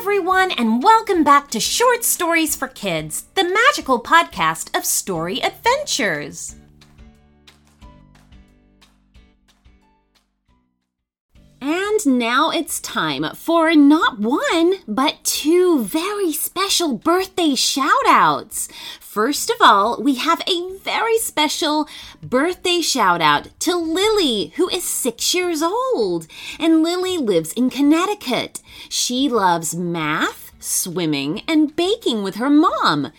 everyone, and welcome back to Short Stories for Kids, the magical podcast of story adventures. And now it's time for not one, but two very special birthday shout outs. First of all, we have a very special birthday shout out to Lily, who is six years old. And Lily lives in Connecticut. She loves math, swimming, and baking with her mom.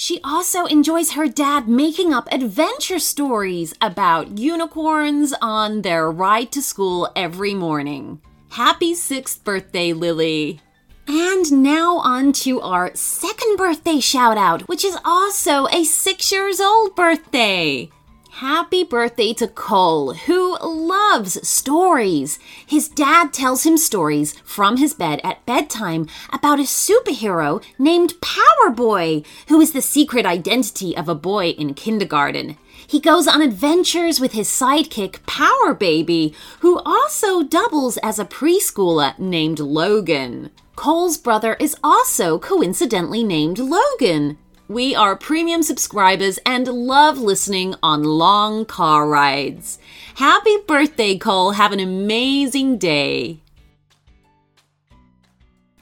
She also enjoys her dad making up adventure stories about unicorns on their ride to school every morning. Happy sixth birthday, Lily! And now on to our second birthday shout out, which is also a six years old birthday. Happy birthday to Cole, who loves stories. His dad tells him stories from his bed at bedtime about a superhero named Power Boy, who is the secret identity of a boy in kindergarten. He goes on adventures with his sidekick, Power Baby, who also doubles as a preschooler named Logan. Cole's brother is also coincidentally named Logan. We are premium subscribers and love listening on long car rides. Happy birthday, Cole. Have an amazing day.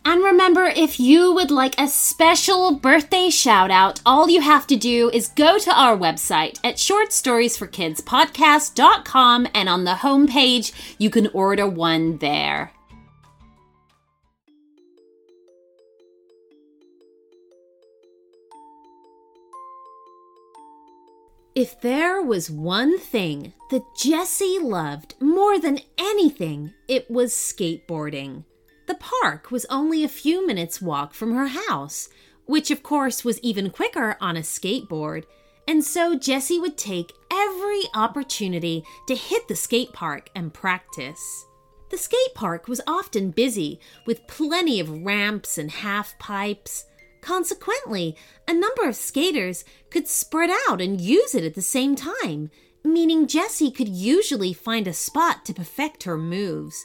And remember, if you would like a special birthday shout out, all you have to do is go to our website at shortstoriesforkidspodcast.com and on the homepage, you can order one there. If there was one thing that Jessie loved more than anything, it was skateboarding. The park was only a few minutes' walk from her house, which of course was even quicker on a skateboard. And so Jessie would take every opportunity to hit the skate park and practice. The skate park was often busy, with plenty of ramps and half pipes. Consequently, a number of skaters could spread out and use it at the same time, meaning Jessie could usually find a spot to perfect her moves.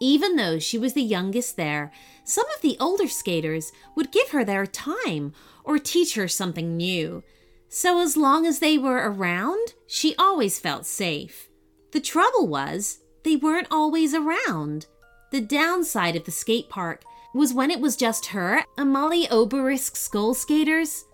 Even though she was the youngest there, some of the older skaters would give her their time or teach her something new. So, as long as they were around, she always felt safe. The trouble was, they weren't always around. The downside of the skate park was when it was just her Molly Oberisk Skull Skaters.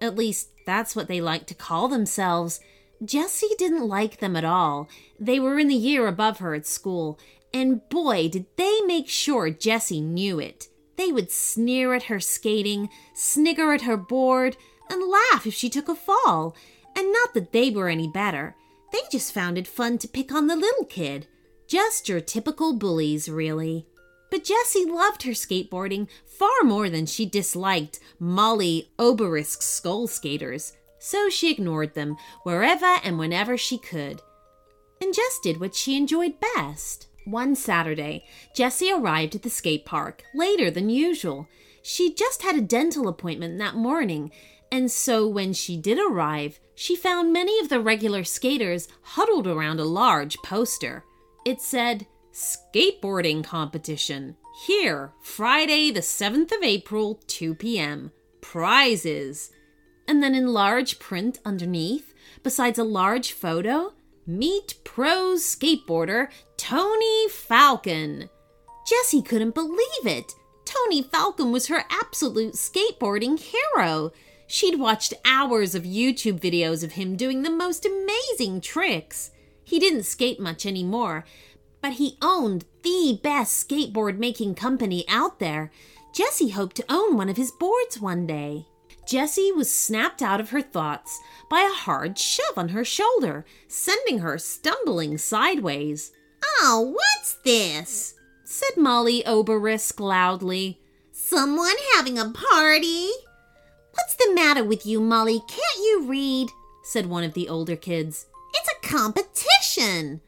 At least, that's what they like to call themselves. Jessie didn't like them at all. They were in the year above her at school, and boy, did they make sure Jessie knew it. They would sneer at her skating, snigger at her board, and laugh if she took a fall. And not that they were any better. They just found it fun to pick on the little kid. Just your typical bullies, really. But Jessie loved her skateboarding far more than she disliked Molly Oberisk's skull skaters, so she ignored them wherever and whenever she could, and just did what she enjoyed best. One Saturday, Jessie arrived at the skate park later than usual. She just had a dental appointment that morning, and so when she did arrive, she found many of the regular skaters huddled around a large poster. It said, skateboarding competition. Here, Friday, the 7th of April, 2 p.m. Prizes. And then in large print underneath, besides a large photo, meet pro skateboarder Tony Falcon. Jessie couldn't believe it. Tony Falcon was her absolute skateboarding hero. She'd watched hours of YouTube videos of him doing the most amazing tricks. He didn't skate much anymore, but he owned the best skateboard making company out there. Jessie hoped to own one of his boards one day. Jessie was snapped out of her thoughts by a hard shove on her shoulder, sending her stumbling sideways. Oh, what's this? said Molly Oberisk loudly. Someone having a party? What's the matter with you, Molly? Can't you read? said one of the older kids. It's a competition.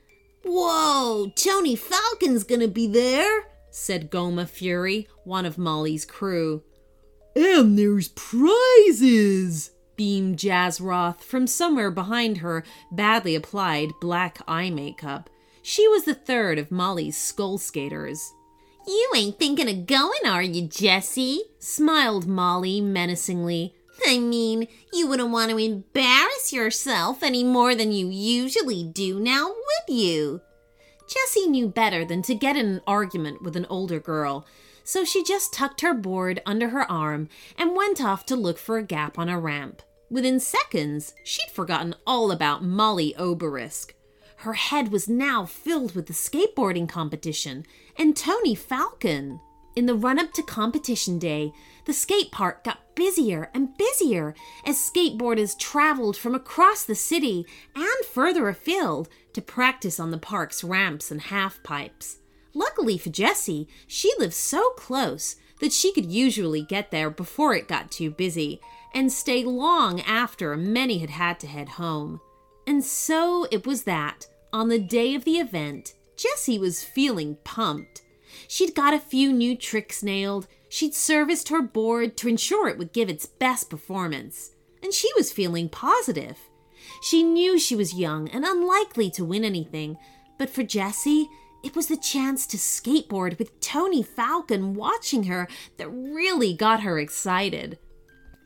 Whoa, Tony Falcon's gonna be there, said Gomer Fury, one of Molly's crew. And there's prizes, beamed Jazz Roth from somewhere behind her badly applied black eye makeup. She was the third of Molly's skull skaters. You ain't thinking of going, are you, Jessie? smiled Molly menacingly. I mean, you wouldn't want to embarrass yourself any more than you usually do now, would you? Jessie knew better than to get in an argument with an older girl, so she just tucked her board under her arm and went off to look for a gap on a ramp. Within seconds, she'd forgotten all about Molly Oberisk. Her head was now filled with the skateboarding competition and Tony Falcon. In the run up to competition day, the skate park got busier and busier as skateboarders traveled from across the city and further afield to practice on the park's ramps and half pipes. Luckily for Jessie, she lived so close that she could usually get there before it got too busy and stay long after many had had to head home. And so it was that, on the day of the event, Jessie was feeling pumped. She'd got a few new tricks nailed, she'd serviced her board to ensure it would give its best performance, and she was feeling positive. She knew she was young and unlikely to win anything, but for Jessie, it was the chance to skateboard with Tony Falcon watching her that really got her excited.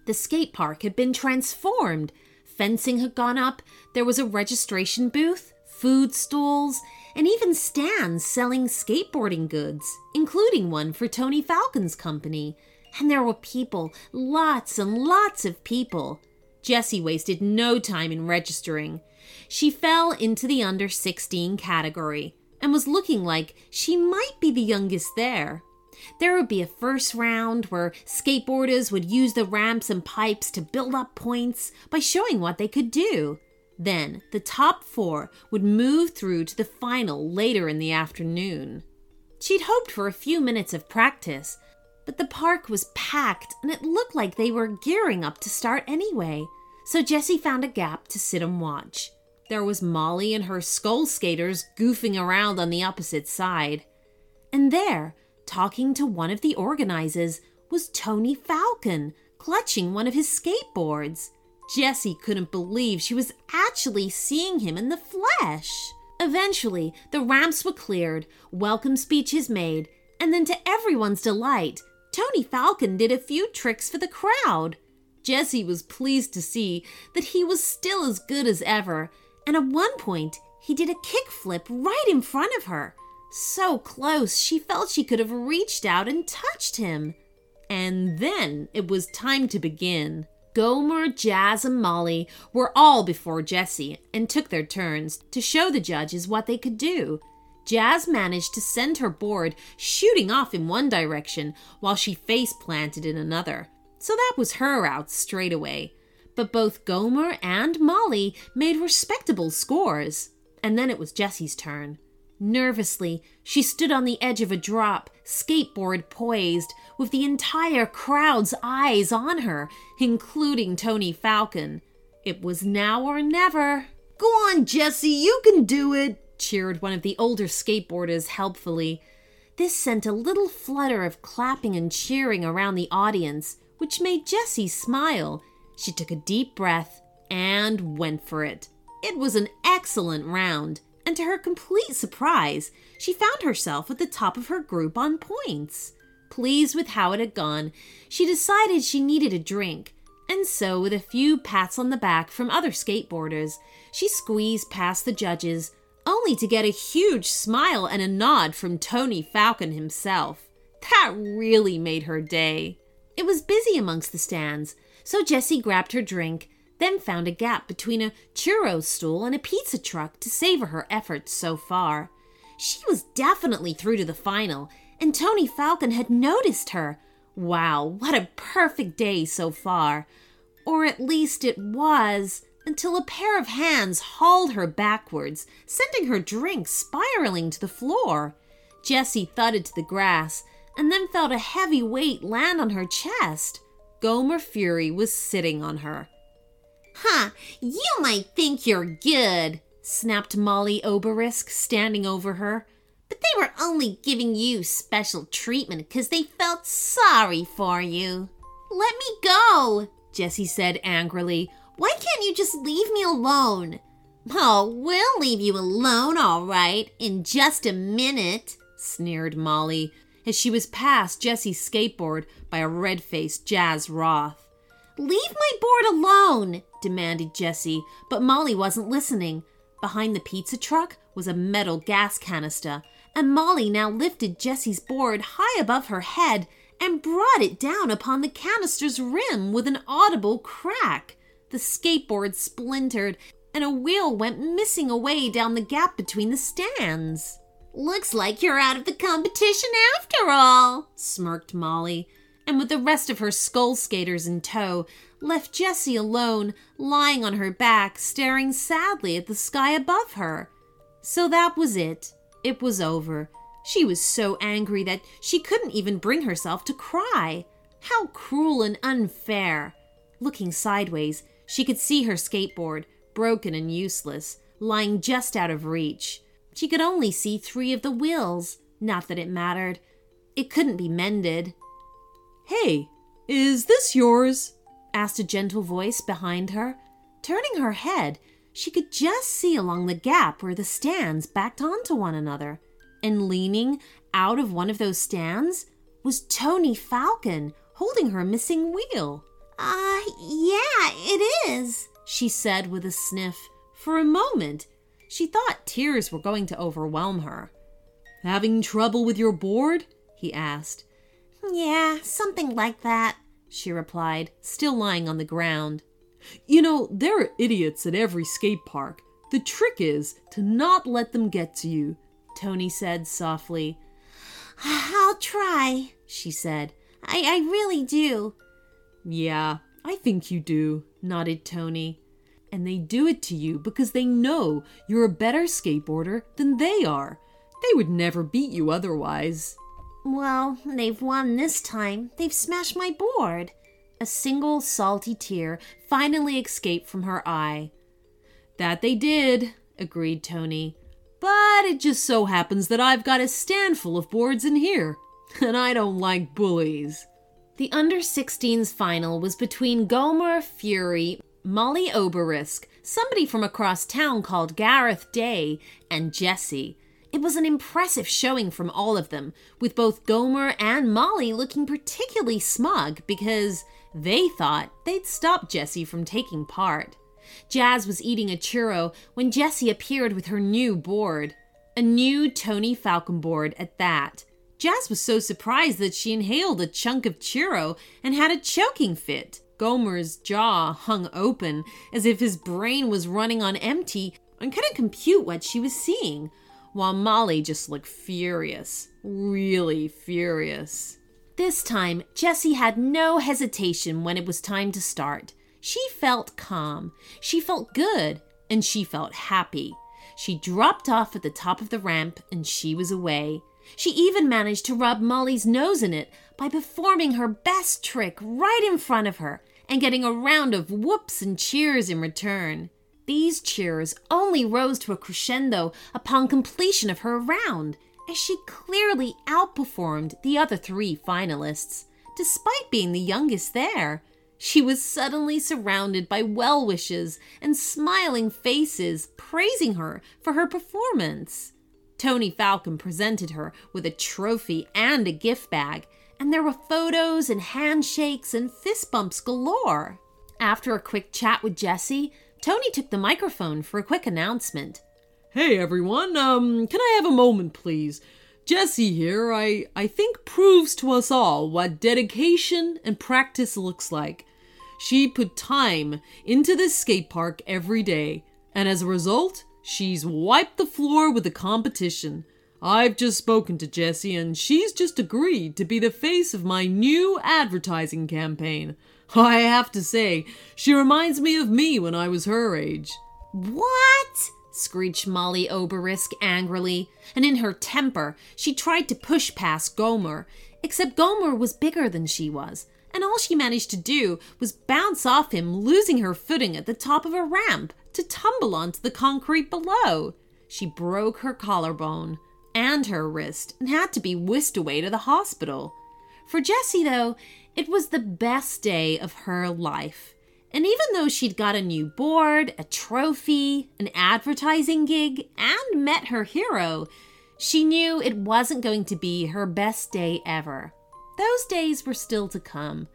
The skate park had been transformed Fencing had gone up, there was a registration booth, food stalls, and even stands selling skateboarding goods, including one for Tony Falcon's company. And there were people, lots and lots of people. Jessie wasted no time in registering. She fell into the under 16 category and was looking like she might be the youngest there. There would be a first round where skateboarders would use the ramps and pipes to build up points by showing what they could do. Then the top four would move through to the final later in the afternoon. She'd hoped for a few minutes of practice, but the park was packed and it looked like they were gearing up to start anyway. So Jessie found a gap to sit and watch. There was Molly and her skull skaters goofing around on the opposite side. And there, Talking to one of the organizers was Tony Falcon, clutching one of his skateboards. Jessie couldn't believe she was actually seeing him in the flesh. Eventually, the ramps were cleared, welcome speeches made, and then to everyone's delight, Tony Falcon did a few tricks for the crowd. Jessie was pleased to see that he was still as good as ever, and at one point, he did a kickflip right in front of her. So close, she felt she could have reached out and touched him. And then it was time to begin. Gomer, Jazz, and Molly were all before Jessie and took their turns to show the judges what they could do. Jazz managed to send her board shooting off in one direction while she face planted in another. So that was her out straight away. But both Gomer and Molly made respectable scores. And then it was Jessie's turn. Nervously, she stood on the edge of a drop, skateboard poised, with the entire crowd's eyes on her, including Tony Falcon. It was now or never. Go on, Jessie, you can do it, cheered one of the older skateboarders helpfully. This sent a little flutter of clapping and cheering around the audience, which made Jessie smile. She took a deep breath and went for it. It was an excellent round and to her complete surprise, she found herself at the top of her group on points. Pleased with how it had gone, she decided she needed a drink, and so, with a few pats on the back from other skateboarders, she squeezed past the judges, only to get a huge smile and a nod from Tony Falcon himself. That really made her day. It was busy amongst the stands, so Jessie grabbed her drink then found a gap between a churro stool and a pizza truck to savor her efforts so far. She was definitely through to the final, and Tony Falcon had noticed her. Wow, what a perfect day so far! Or at least it was, until a pair of hands hauled her backwards, sending her drink spiraling to the floor. Jessie thudded to the grass, and then felt a heavy weight land on her chest. Gomer Fury was sitting on her. Huh, you might think you're good, snapped Molly Oberisk, standing over her. But they were only giving you special treatment because they felt sorry for you. Let me go, Jessie said angrily. Why can't you just leave me alone? Oh, we'll leave you alone, all right, in just a minute, sneered Molly. as she was passed Jessie's skateboard by a red faced Jazz Roth. Leave my board alone, demanded Jessie, but Molly wasn't listening. Behind the pizza truck was a metal gas canister, and Molly now lifted Jessie's board high above her head and brought it down upon the canister's rim with an audible crack. The skateboard splintered, and a wheel went missing away down the gap between the stands. Looks like you're out of the competition after all, smirked Molly, and with the rest of her skull skaters in tow, left Jessie alone, lying on her back, staring sadly at the sky above her. So that was it. It was over. She was so angry that she couldn't even bring herself to cry. How cruel and unfair! Looking sideways, she could see her skateboard, broken and useless, lying just out of reach. She could only see three of the wheels. Not that it mattered. It couldn't be mended. Hey, is this yours? asked a gentle voice behind her. Turning her head, she could just see along the gap where the stands backed onto one another. And leaning out of one of those stands was Tony Falcon holding her missing wheel. Uh, yeah, it is, she said with a sniff. For a moment, she thought tears were going to overwhelm her. Having trouble with your board? he asked. Yeah, something like that, she replied, still lying on the ground. You know, there are idiots at every skate park. The trick is to not let them get to you, Tony said softly. I'll try, she said. I, I really do. Yeah, I think you do, nodded Tony and they do it to you because they know you're a better skateboarder than they are. They would never beat you otherwise. Well, they've won this time. They've smashed my board. A single salty tear finally escaped from her eye. That they did, agreed Tony. But it just so happens that I've got a stand full of boards in here, and I don't like bullies. The under 16s final was between Gomer Fury, Molly Oberisk, somebody from across town called Gareth Day, and Jessie. It was an impressive showing from all of them, with both Gomer and Molly looking particularly smug because they thought they'd stop Jessie from taking part. Jazz was eating a churro when Jessie appeared with her new board. A new Tony Falcon board at that. Jazz was so surprised that she inhaled a chunk of churro and had a choking fit. Gomer's jaw hung open as if his brain was running on empty and couldn't compute what she was seeing, while Molly just looked furious, really furious. This time, Jessie had no hesitation when it was time to start. She felt calm, she felt good, and she felt happy. She dropped off at the top of the ramp and she was away. She even managed to rub Molly's nose in it by performing her best trick right in front of her and getting a round of whoops and cheers in return. These cheers only rose to a crescendo upon completion of her round, as she clearly outperformed the other three finalists. Despite being the youngest there, she was suddenly surrounded by well wishes and smiling faces praising her for her performance. Tony Falcon presented her with a trophy and a gift bag, and there were photos and handshakes and fist bumps galore. After a quick chat with Jessie, Tony took the microphone for a quick announcement. Hey everyone, um, can I have a moment, please? Jessie here, I, I think proves to us all what dedication and practice looks like. She put time into this skate park every day, and as a result, she's wiped the floor with the competition. I've just spoken to Jessie, and she's just agreed to be the face of my new advertising campaign. I have to say, she reminds me of me when I was her age. What? screeched Molly Oberisk angrily, and in her temper, she tried to push past Gomer, except Gomer was bigger than she was, and all she managed to do was bounce off him, losing her footing at the top of a ramp to tumble onto the concrete below. She broke her collarbone and her wrist and had to be whisked away to the hospital. For Jessie, though, it was the best day of her life. And even though she'd got a new board, a trophy, an advertising gig, and met her hero, She knew it wasn't going to be her best day ever. Those days were still to come.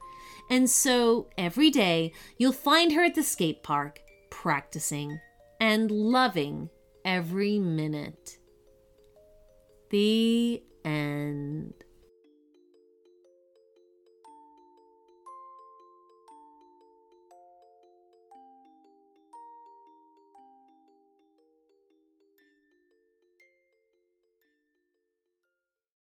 And so every day you'll find her at the skate park, practicing and loving every minute. The